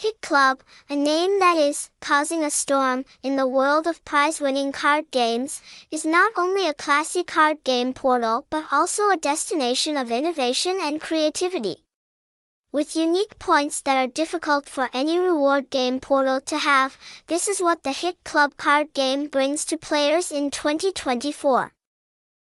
Hit Club, a name that is causing a storm in the world of prize-winning card games, is not only a classy card game portal but also a destination of innovation and creativity. With unique points that are difficult for any reward game portal to have, this is what the Hit Club card game brings to players in 2024.